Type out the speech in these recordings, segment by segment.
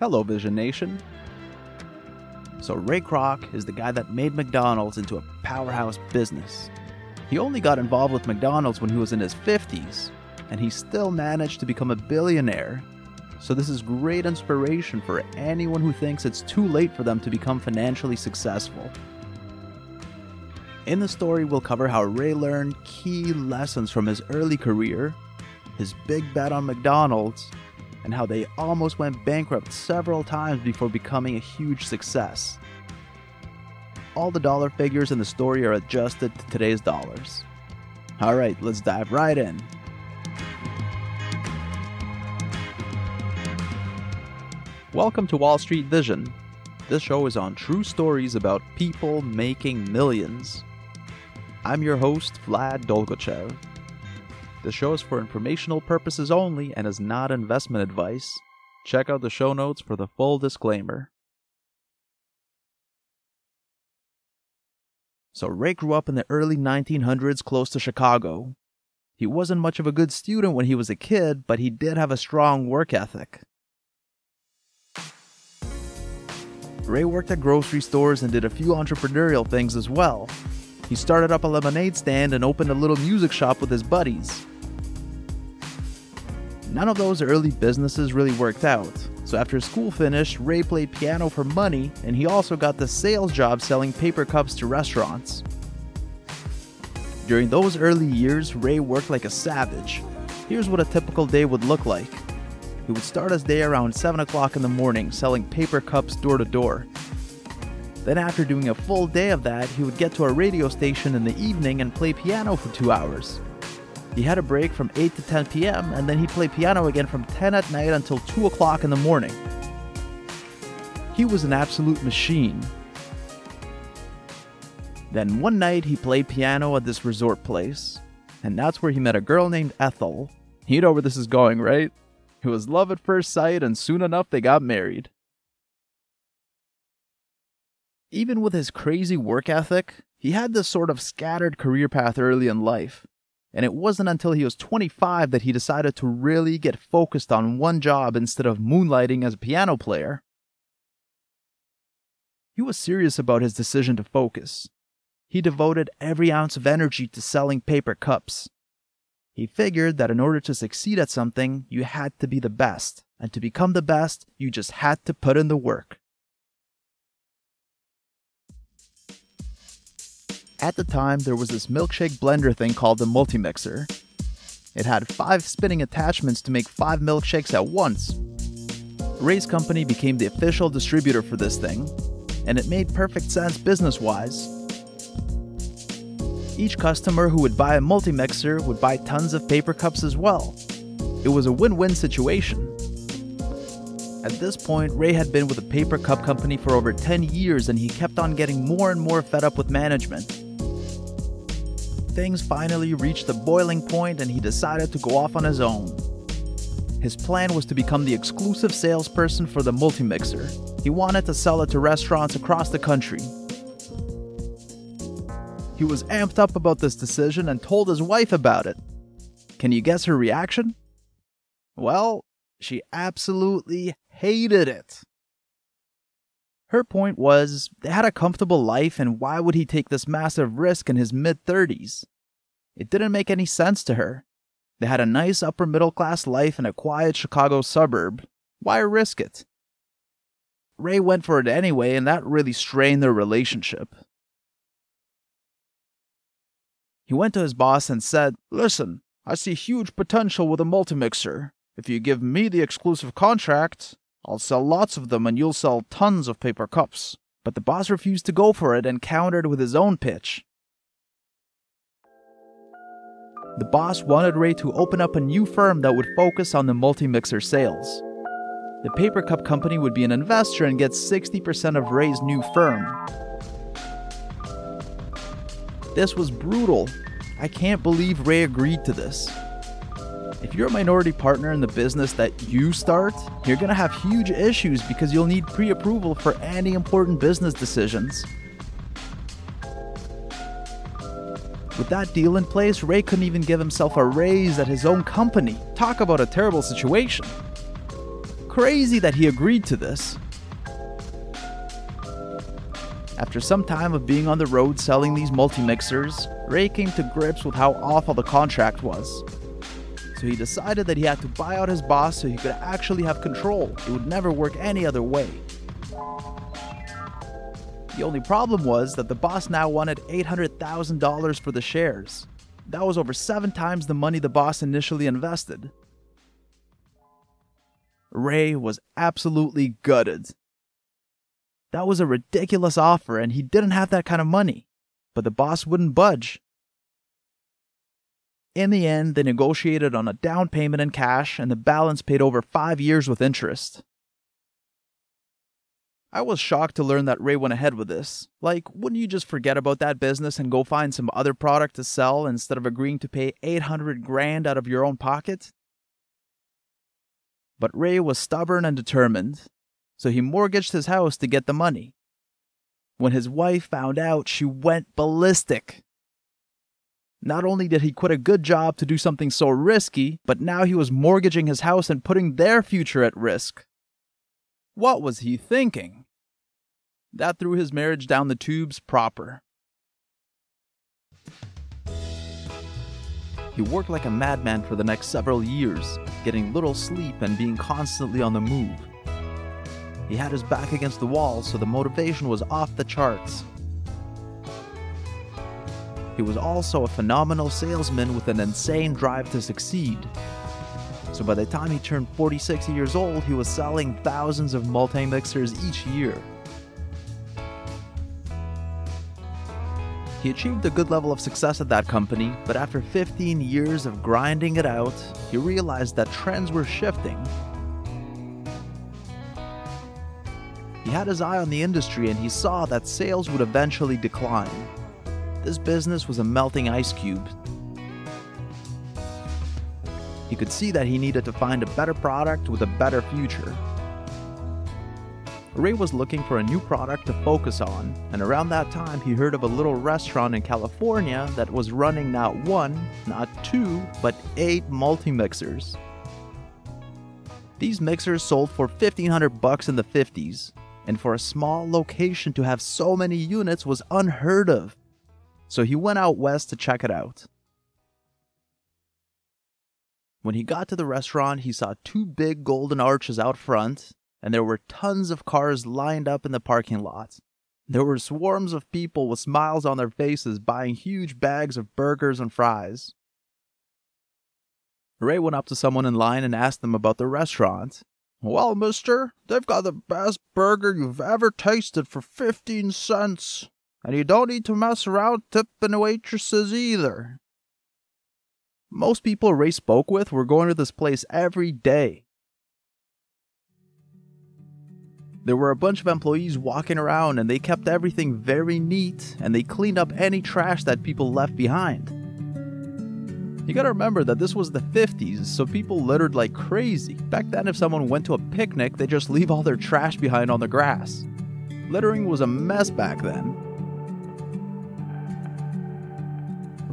Hello, Vision Nation. So, Ray Kroc is the guy that made McDonald's into a powerhouse business. He only got involved with McDonald's when he was in his 50s, and he still managed to become a billionaire. So, this is great inspiration for anyone who thinks it's too late for them to become financially successful. In the story, we'll cover how Ray learned key lessons from his early career, his big bet on McDonald's, and how they almost went bankrupt several times before becoming a huge success. All the dollar figures in the story are adjusted to today's dollars. Alright, let's dive right in. Welcome to Wall Street Vision. This show is on true stories about people making millions. I'm your host, Vlad Dolgochev. The show is for informational purposes only and is not investment advice. Check out the show notes for the full disclaimer. So, Ray grew up in the early 1900s close to Chicago. He wasn't much of a good student when he was a kid, but he did have a strong work ethic. Ray worked at grocery stores and did a few entrepreneurial things as well. He started up a lemonade stand and opened a little music shop with his buddies. None of those early businesses really worked out, so after school finished, Ray played piano for money and he also got the sales job selling paper cups to restaurants. During those early years, Ray worked like a savage. Here's what a typical day would look like. He would start his day around 7 o'clock in the morning selling paper cups door to door. Then, after doing a full day of that, he would get to a radio station in the evening and play piano for two hours. He had a break from 8 to 10 p.m., and then he'd play piano again from 10 at night until 2 o'clock in the morning. He was an absolute machine. Then one night he played piano at this resort place, and that's where he met a girl named Ethel. You know where this is going, right? It was love at first sight, and soon enough they got married. Even with his crazy work ethic, he had this sort of scattered career path early in life. And it wasn't until he was 25 that he decided to really get focused on one job instead of moonlighting as a piano player. He was serious about his decision to focus. He devoted every ounce of energy to selling paper cups. He figured that in order to succeed at something, you had to be the best, and to become the best, you just had to put in the work. At the time, there was this milkshake blender thing called the Multimixer. It had five spinning attachments to make five milkshakes at once. Ray's company became the official distributor for this thing, and it made perfect sense business wise. Each customer who would buy a Multimixer would buy tons of paper cups as well. It was a win win situation. At this point, Ray had been with a paper cup company for over 10 years and he kept on getting more and more fed up with management things finally reached the boiling point and he decided to go off on his own. His plan was to become the exclusive salesperson for the Multimixer. He wanted to sell it to restaurants across the country. He was amped up about this decision and told his wife about it. Can you guess her reaction? Well, she absolutely hated it. Her point was they had a comfortable life, and why would he take this massive risk in his mid 30s? It didn't make any sense to her. They had a nice upper middle class life in a quiet Chicago suburb. Why risk it? Ray went for it anyway, and that really strained their relationship. He went to his boss and said, Listen, I see huge potential with a multimixer. If you give me the exclusive contract, I'll sell lots of them and you'll sell tons of paper cups. But the boss refused to go for it and countered with his own pitch. The boss wanted Ray to open up a new firm that would focus on the multi-mixer sales. The paper cup company would be an investor and get 60% of Ray's new firm. This was brutal. I can't believe Ray agreed to this. If you're a minority partner in the business that you start, you're going to have huge issues because you'll need pre approval for any important business decisions. With that deal in place, Ray couldn't even give himself a raise at his own company. Talk about a terrible situation. crazy that he agreed to this. After some time of being on the road selling these multi-mixers, Ray came to grips with how awful the contract was. So he decided that he had to buy out his boss so he could actually have control. It would never work any other way. The only problem was that the boss now wanted $800,000 for the shares. That was over seven times the money the boss initially invested. Ray was absolutely gutted. That was a ridiculous offer, and he didn't have that kind of money. But the boss wouldn't budge. In the end, they negotiated on a down payment in cash, and the balance paid over five years with interest. I was shocked to learn that Ray went ahead with this. Like, wouldn't you just forget about that business and go find some other product to sell instead of agreeing to pay 800 grand out of your own pocket? But Ray was stubborn and determined, so he mortgaged his house to get the money. When his wife found out, she went ballistic. Not only did he quit a good job to do something so risky, but now he was mortgaging his house and putting their future at risk. What was he thinking? That threw his marriage down the tubes proper. He worked like a madman for the next several years, getting little sleep and being constantly on the move. He had his back against the wall, so the motivation was off the charts. He was also a phenomenal salesman with an insane drive to succeed. So by the time he turned 46 years old, he was selling thousands of multi mixers each year. He achieved a good level of success at that company, but after 15 years of grinding it out, he realized that trends were shifting He had his eye on the industry and he saw that sales would eventually decline. This business was a melting ice cube. He could see that he needed to find a better product with a better future. Ray was looking for a new product to focus on, and around that time he heard of a little restaurant in California that was running not one, not two, but eight multi-mixers. These mixers sold for 1500 bucks in the 50s, and for a small location to have so many units was unheard of. So he went out west to check it out. When he got to the restaurant, he saw two big golden arches out front, and there were tons of cars lined up in the parking lot. There were swarms of people with smiles on their faces buying huge bags of burgers and fries. Ray went up to someone in line and asked them about the restaurant, well, mister, they've got the best burger you've ever tasted for 15 cents. And you don't need to mess around tipping waitresses either. Most people Ray spoke with were going to this place every day. There were a bunch of employees walking around and they kept everything very neat and they cleaned up any trash that people left behind. You gotta remember that this was the 50s, so people littered like crazy. Back then, if someone went to a picnic, they just leave all their trash behind on the grass. Littering was a mess back then.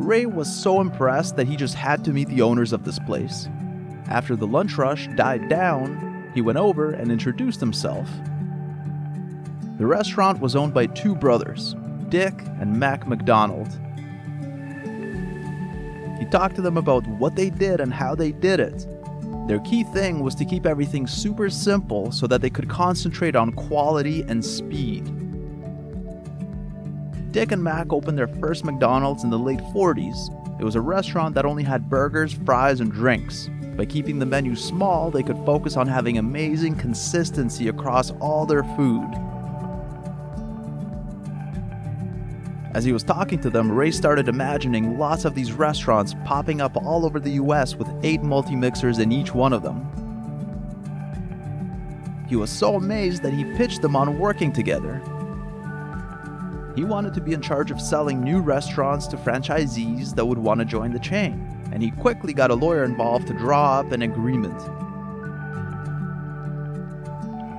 Ray was so impressed that he just had to meet the owners of this place. After the lunch rush died down, he went over and introduced himself. The restaurant was owned by two brothers, Dick and Mac McDonald. He talked to them about what they did and how they did it. Their key thing was to keep everything super simple so that they could concentrate on quality and speed. Dick and Mac opened their first McDonald's in the late 40s. It was a restaurant that only had burgers, fries, and drinks. By keeping the menu small, they could focus on having amazing consistency across all their food. As he was talking to them, Ray started imagining lots of these restaurants popping up all over the US with eight multi mixers in each one of them. He was so amazed that he pitched them on working together. He wanted to be in charge of selling new restaurants to franchisees that would want to join the chain, and he quickly got a lawyer involved to draw up an agreement.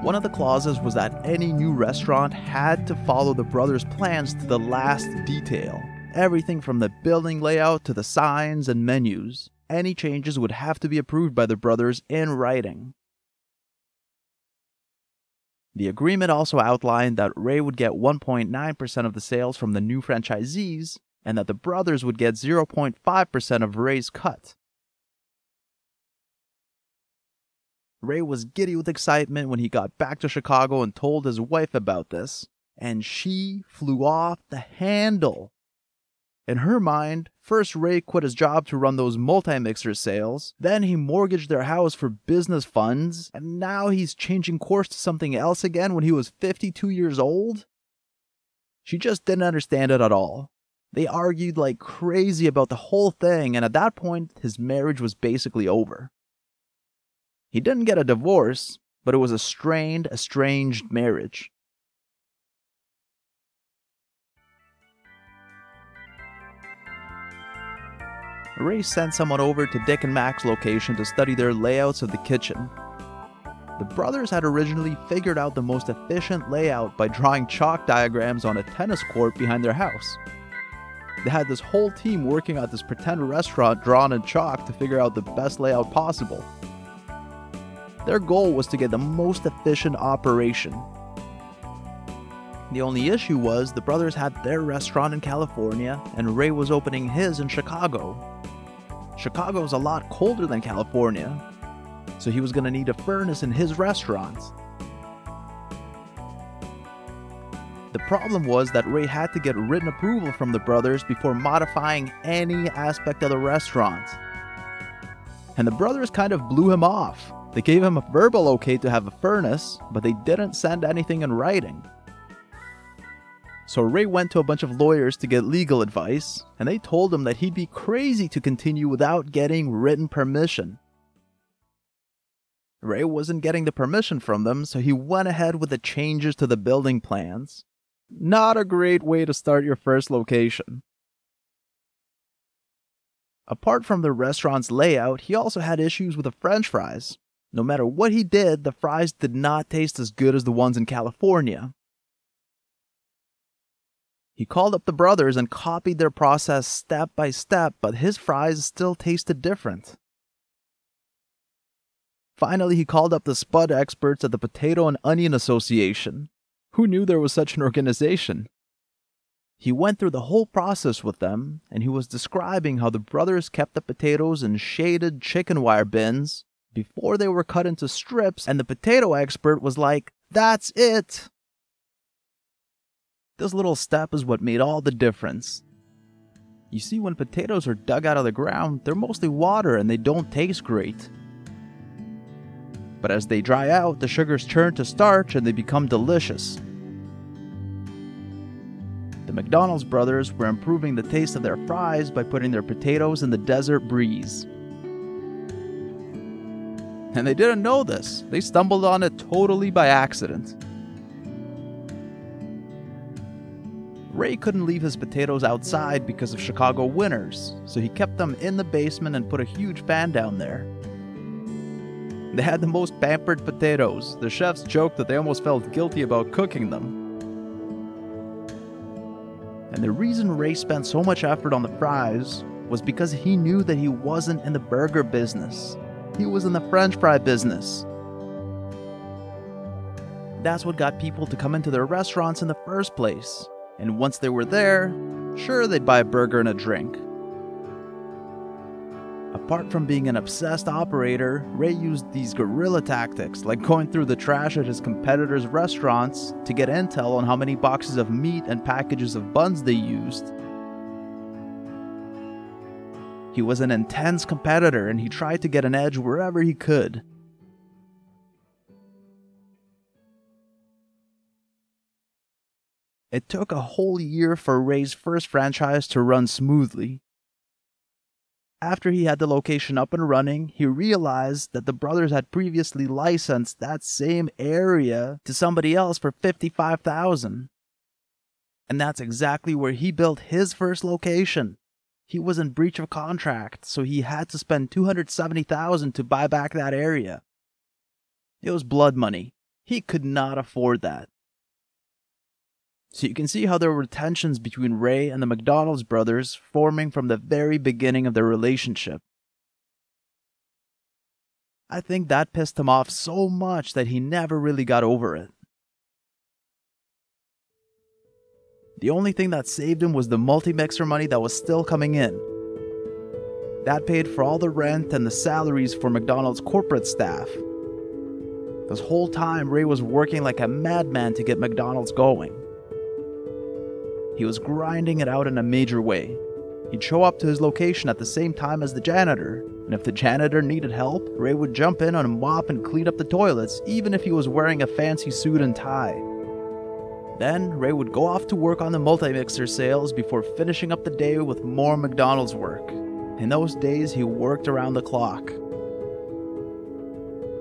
One of the clauses was that any new restaurant had to follow the brothers' plans to the last detail. Everything from the building layout to the signs and menus. Any changes would have to be approved by the brothers in writing. The agreement also outlined that Ray would get 1.9% of the sales from the new franchisees and that the brothers would get 0.5% of Ray's cut. Ray was giddy with excitement when he got back to Chicago and told his wife about this, and she flew off the handle. In her mind, first Ray quit his job to run those multi-mixer sales, then he mortgaged their house for business funds, and now he's changing course to something else again when he was 52 years old? She just didn't understand it at all. They argued like crazy about the whole thing, and at that point, his marriage was basically over. He didn't get a divorce, but it was a strained, estranged marriage. Ray sent someone over to Dick and Mac's location to study their layouts of the kitchen. The brothers had originally figured out the most efficient layout by drawing chalk diagrams on a tennis court behind their house. They had this whole team working at this pretend restaurant drawn in chalk to figure out the best layout possible. Their goal was to get the most efficient operation. The only issue was the brothers had their restaurant in California and Ray was opening his in Chicago. Chicago is a lot colder than California, so he was going to need a furnace in his restaurant. The problem was that Ray had to get written approval from the brothers before modifying any aspect of the restaurant. And the brothers kind of blew him off. They gave him a verbal okay to have a furnace, but they didn't send anything in writing. So Ray went to a bunch of lawyers to get legal advice, and they told him that he'd be crazy to continue without getting written permission. Ray wasn't getting the permission from them, so he went ahead with the changes to the building plans. Not a great way to start your first location. Apart from the restaurant's layout, he also had issues with the french fries. No matter what he did, the fries did not taste as good as the ones in California. He called up the brothers and copied their process step by step, but his fries still tasted different. Finally, he called up the Spud experts at the Potato and Onion Association. Who knew there was such an organization? He went through the whole process with them, and he was describing how the brothers kept the potatoes in shaded chicken wire bins before they were cut into strips, and the potato expert was like, That's it! This little step is what made all the difference. You see, when potatoes are dug out of the ground, they're mostly water and they don't taste great. But as they dry out, the sugars turn to starch and they become delicious. The McDonald's brothers were improving the taste of their fries by putting their potatoes in the desert breeze. And they didn't know this, they stumbled on it totally by accident. Ray couldn't leave his potatoes outside because of Chicago winters, so he kept them in the basement and put a huge fan down there. They had the most pampered potatoes. The chefs joked that they almost felt guilty about cooking them. And the reason Ray spent so much effort on the fries was because he knew that he wasn't in the burger business. He was in the french fry business. That's what got people to come into their restaurants in the first place. And once they were there, sure, they'd buy a burger and a drink. Apart from being an obsessed operator, Ray used these guerrilla tactics, like going through the trash at his competitors' restaurants to get intel on how many boxes of meat and packages of buns they used. He was an intense competitor and he tried to get an edge wherever he could. It took a whole year for Ray's first franchise to run smoothly. After he had the location up and running, he realized that the brothers had previously licensed that same area to somebody else for 55,000. And that's exactly where he built his first location. He was in breach of contract, so he had to spend 270,000 to buy back that area. It was blood money. He could not afford that. So you can see how there were tensions between Ray and the McDonald's brothers forming from the very beginning of their relationship. I think that pissed him off so much that he never really got over it. The only thing that saved him was the multi-mixer money that was still coming in. That paid for all the rent and the salaries for McDonald's corporate staff. This whole time, Ray was working like a madman to get McDonald's going. He was grinding it out in a major way. He'd show up to his location at the same time as the janitor, and if the janitor needed help, Ray would jump in on a mop and clean up the toilets, even if he was wearing a fancy suit and tie. Then, Ray would go off to work on the multi-mixer sales before finishing up the day with more McDonald's work. In those days, he worked around the clock.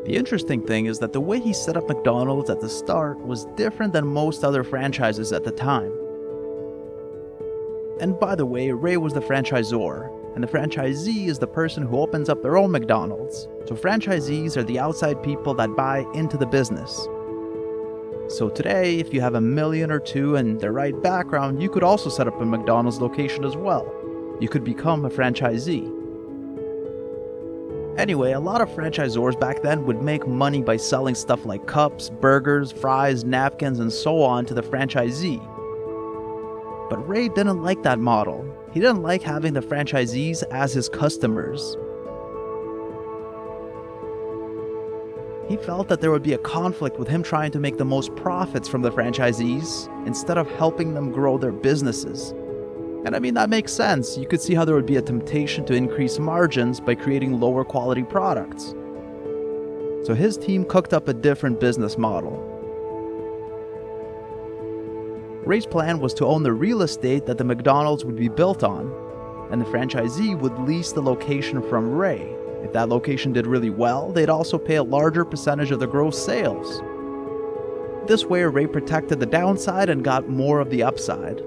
The interesting thing is that the way he set up McDonald's at the start was different than most other franchises at the time. And by the way, Ray was the franchisor, and the franchisee is the person who opens up their own McDonald's. So franchisees are the outside people that buy into the business. So today, if you have a million or two and the right background, you could also set up a McDonald's location as well. You could become a franchisee. Anyway, a lot of franchisors back then would make money by selling stuff like cups, burgers, fries, napkins, and so on to the franchisee. But Ray didn't like that model. He didn't like having the franchisees as his customers. He felt that there would be a conflict with him trying to make the most profits from the franchisees instead of helping them grow their businesses. And I mean, that makes sense. You could see how there would be a temptation to increase margins by creating lower quality products. So his team cooked up a different business model. Ray's plan was to own the real estate that the McDonald's would be built on, and the franchisee would lease the location from Ray. If that location did really well, they'd also pay a larger percentage of the gross sales. This way, Ray protected the downside and got more of the upside.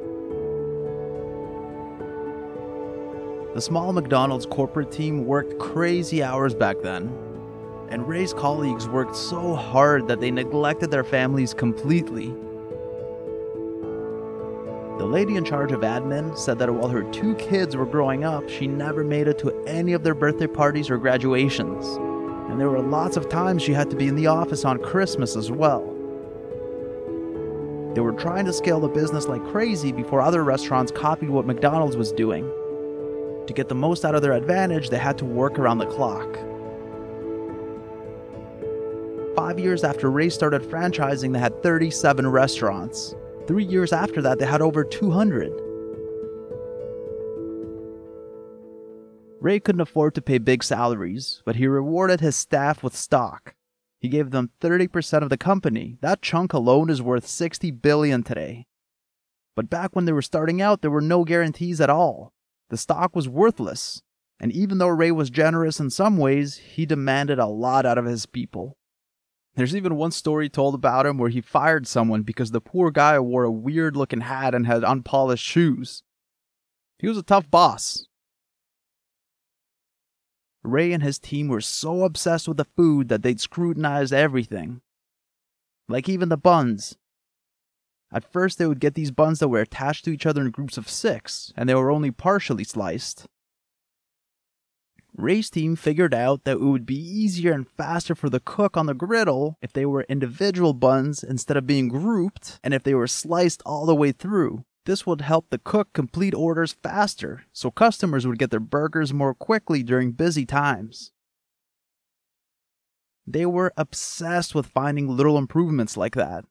The small McDonald's corporate team worked crazy hours back then, and Ray's colleagues worked so hard that they neglected their families completely. The lady in charge of admin said that while her two kids were growing up, she never made it to any of their birthday parties or graduations. And there were lots of times she had to be in the office on Christmas as well. They were trying to scale the business like crazy before other restaurants copied what McDonald's was doing. To get the most out of their advantage, they had to work around the clock. Five years after Ray started franchising, they had 37 restaurants. Three years after that, they had over 200. Ray couldn't afford to pay big salaries, but he rewarded his staff with stock. He gave them 30% of the company. That chunk alone is worth 60 billion today. But back when they were starting out, there were no guarantees at all. The stock was worthless. And even though Ray was generous in some ways, he demanded a lot out of his people. There's even one story told about him where he fired someone because the poor guy wore a weird looking hat and had unpolished shoes. He was a tough boss. Ray and his team were so obsessed with the food that they'd scrutinize everything. Like even the buns. At first, they would get these buns that were attached to each other in groups of six, and they were only partially sliced. Ray's team figured out that it would be easier and faster for the cook on the griddle if they were individual buns instead of being grouped and if they were sliced all the way through. This would help the cook complete orders faster, so customers would get their burgers more quickly during busy times. They were obsessed with finding little improvements like that.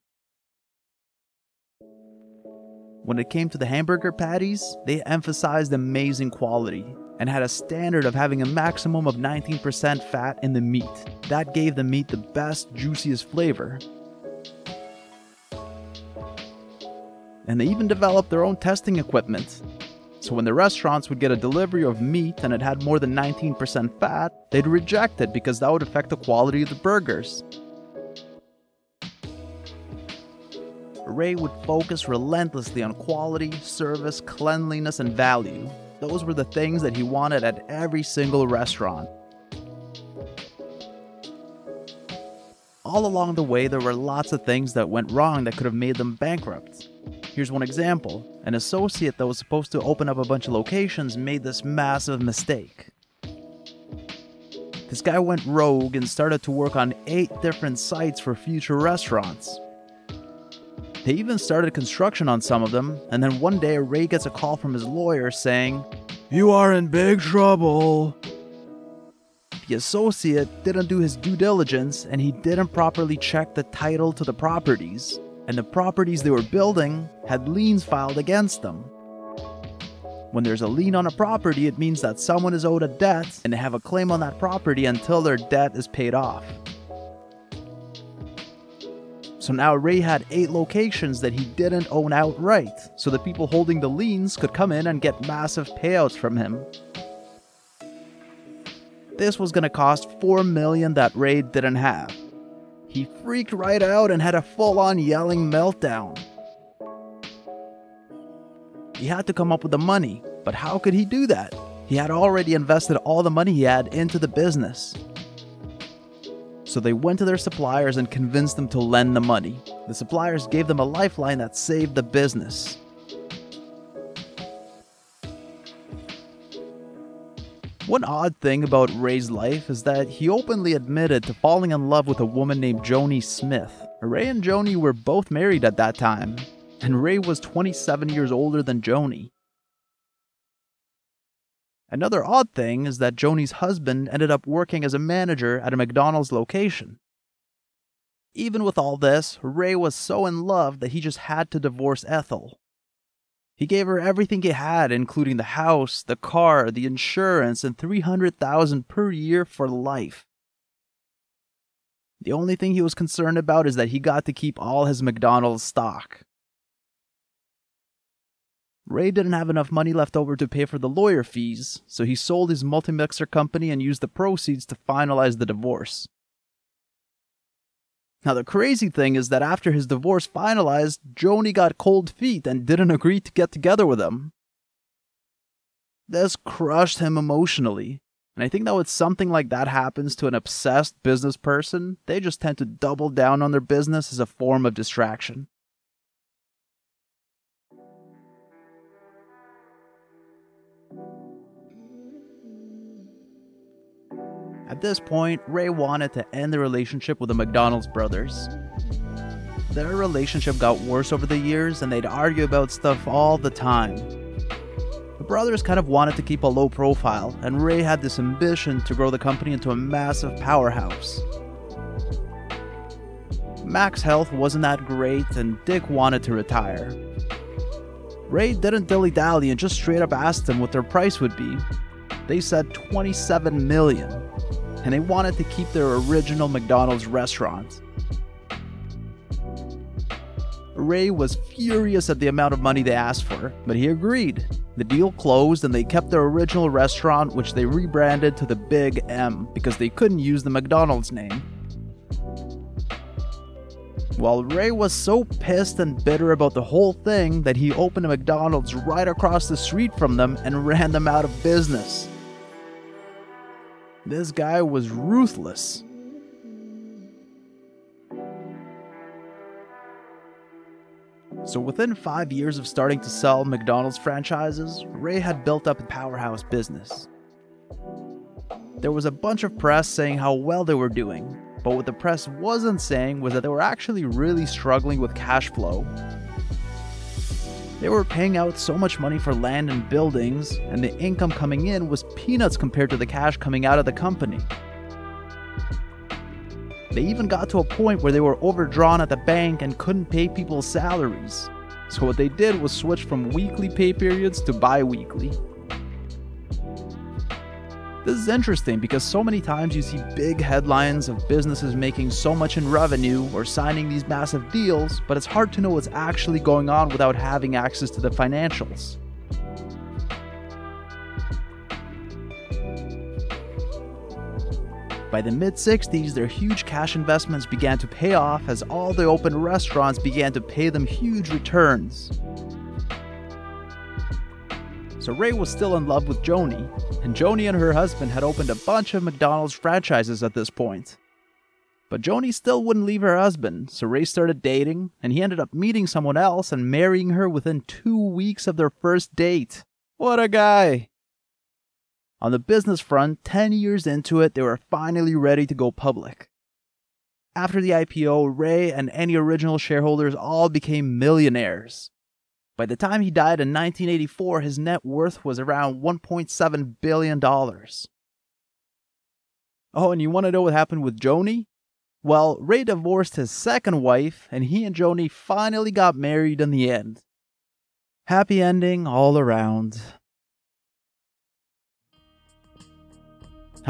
When it came to the hamburger patties, they emphasized amazing quality and had a standard of having a maximum of 19% fat in the meat. That gave the meat the best, juiciest flavor. And they even developed their own testing equipment. So when the restaurants would get a delivery of meat and it had more than 19% fat, they'd reject it because that would affect the quality of the burgers. Ray would focus relentlessly on quality, service, cleanliness, and value. Those were the things that he wanted at every single restaurant. All along the way, there were lots of things that went wrong that could have made them bankrupt. Here's one example an associate that was supposed to open up a bunch of locations made this massive mistake. This guy went rogue and started to work on eight different sites for future restaurants. They even started construction on some of them, and then one day Ray gets a call from his lawyer saying, You are in big trouble. The associate didn't do his due diligence and he didn't properly check the title to the properties, and the properties they were building had liens filed against them. When there's a lien on a property, it means that someone is owed a debt and they have a claim on that property until their debt is paid off. So now Ray had eight locations that he didn't own outright, so the people holding the liens could come in and get massive payouts from him. This was gonna cost 4 million that Ray didn't have. He freaked right out and had a full-on yelling meltdown. He had to come up with the money, but how could he do that? He had already invested all the money he had into the business. So they went to their suppliers and convinced them to lend the money. The suppliers gave them a lifeline that saved the business. One odd thing about Ray's life is that he openly admitted to falling in love with a woman named Joni Smith. Ray and Joni were both married at that time, and Ray was 27 years older than Joni. Another odd thing is that Joni's husband ended up working as a manager at a McDonald's location. Even with all this, Ray was so in love that he just had to divorce Ethel. He gave her everything he had, including the house, the car, the insurance, and 300,000 per year for life. The only thing he was concerned about is that he got to keep all his McDonald's stock. Ray didn't have enough money left over to pay for the lawyer fees, so he sold his multi-mixer company and used the proceeds to finalize the divorce. Now, the crazy thing is that after his divorce finalized, Joni got cold feet and didn't agree to get together with him. This crushed him emotionally, and I think that when something like that happens to an obsessed business person, they just tend to double down on their business as a form of distraction. At this point, Ray wanted to end the relationship with the McDonald's brothers. Their relationship got worse over the years and they'd argue about stuff all the time. The brothers kind of wanted to keep a low profile, and Ray had this ambition to grow the company into a massive powerhouse. Mac's health wasn't that great, and Dick wanted to retire. Ray didn't dilly dally and just straight up asked them what their price would be. They said 27 million and they wanted to keep their original McDonald's restaurants. Ray was furious at the amount of money they asked for, but he agreed. The deal closed and they kept their original restaurant, which they rebranded to the Big M because they couldn't use the McDonald's name. Well, Ray was so pissed and bitter about the whole thing that he opened a McDonald's right across the street from them and ran them out of business. This guy was ruthless. So, within five years of starting to sell McDonald's franchises, Ray had built up a powerhouse business. There was a bunch of press saying how well they were doing, but what the press wasn't saying was that they were actually really struggling with cash flow they were paying out so much money for land and buildings, and the income coming in was peanuts compared to the cash coming out of the company. They even got to a point where they were overdrawn at the bank and couldn't pay people's salaries. So, what they did was switch from weekly pay periods to bi weekly. This is interesting because so many times you see big headlines of businesses making so much in revenue or signing these massive deals, but it's hard to know what's actually going on without having access to the financials. By the mid 60s, their huge cash investments began to pay off as all the open restaurants began to pay them huge returns. So Ray was still in love with Joni, and Joni and her husband had opened a bunch of McDonald's franchises at this point. But Joni still wouldn't leave her husband, so Ray started dating, and he ended up meeting someone else and marrying her within two weeks of their first date. What a guy! On the business front, 10 years into it, they were finally ready to go public. After the IPO, Ray and any original shareholders all became millionaires. By the time he died in 1984, his net worth was around $1.7 billion. Oh, and you want to know what happened with Joni? Well, Ray divorced his second wife, and he and Joni finally got married in the end. Happy ending all around.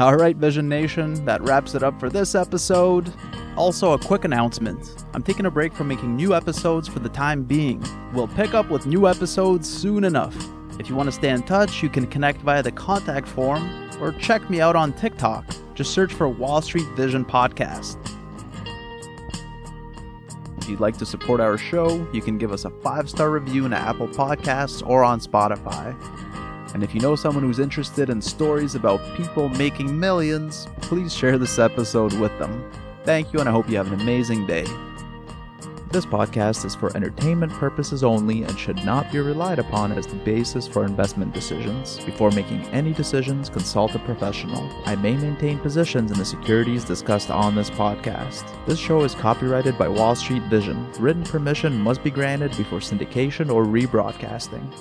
Alright, Vision Nation, that wraps it up for this episode. Also, a quick announcement I'm taking a break from making new episodes for the time being. We'll pick up with new episodes soon enough. If you want to stay in touch, you can connect via the contact form or check me out on TikTok. Just search for Wall Street Vision Podcast. If you'd like to support our show, you can give us a five star review in Apple Podcasts or on Spotify. And if you know someone who's interested in stories about people making millions, please share this episode with them. Thank you, and I hope you have an amazing day. This podcast is for entertainment purposes only and should not be relied upon as the basis for investment decisions. Before making any decisions, consult a professional. I may maintain positions in the securities discussed on this podcast. This show is copyrighted by Wall Street Vision. Written permission must be granted before syndication or rebroadcasting.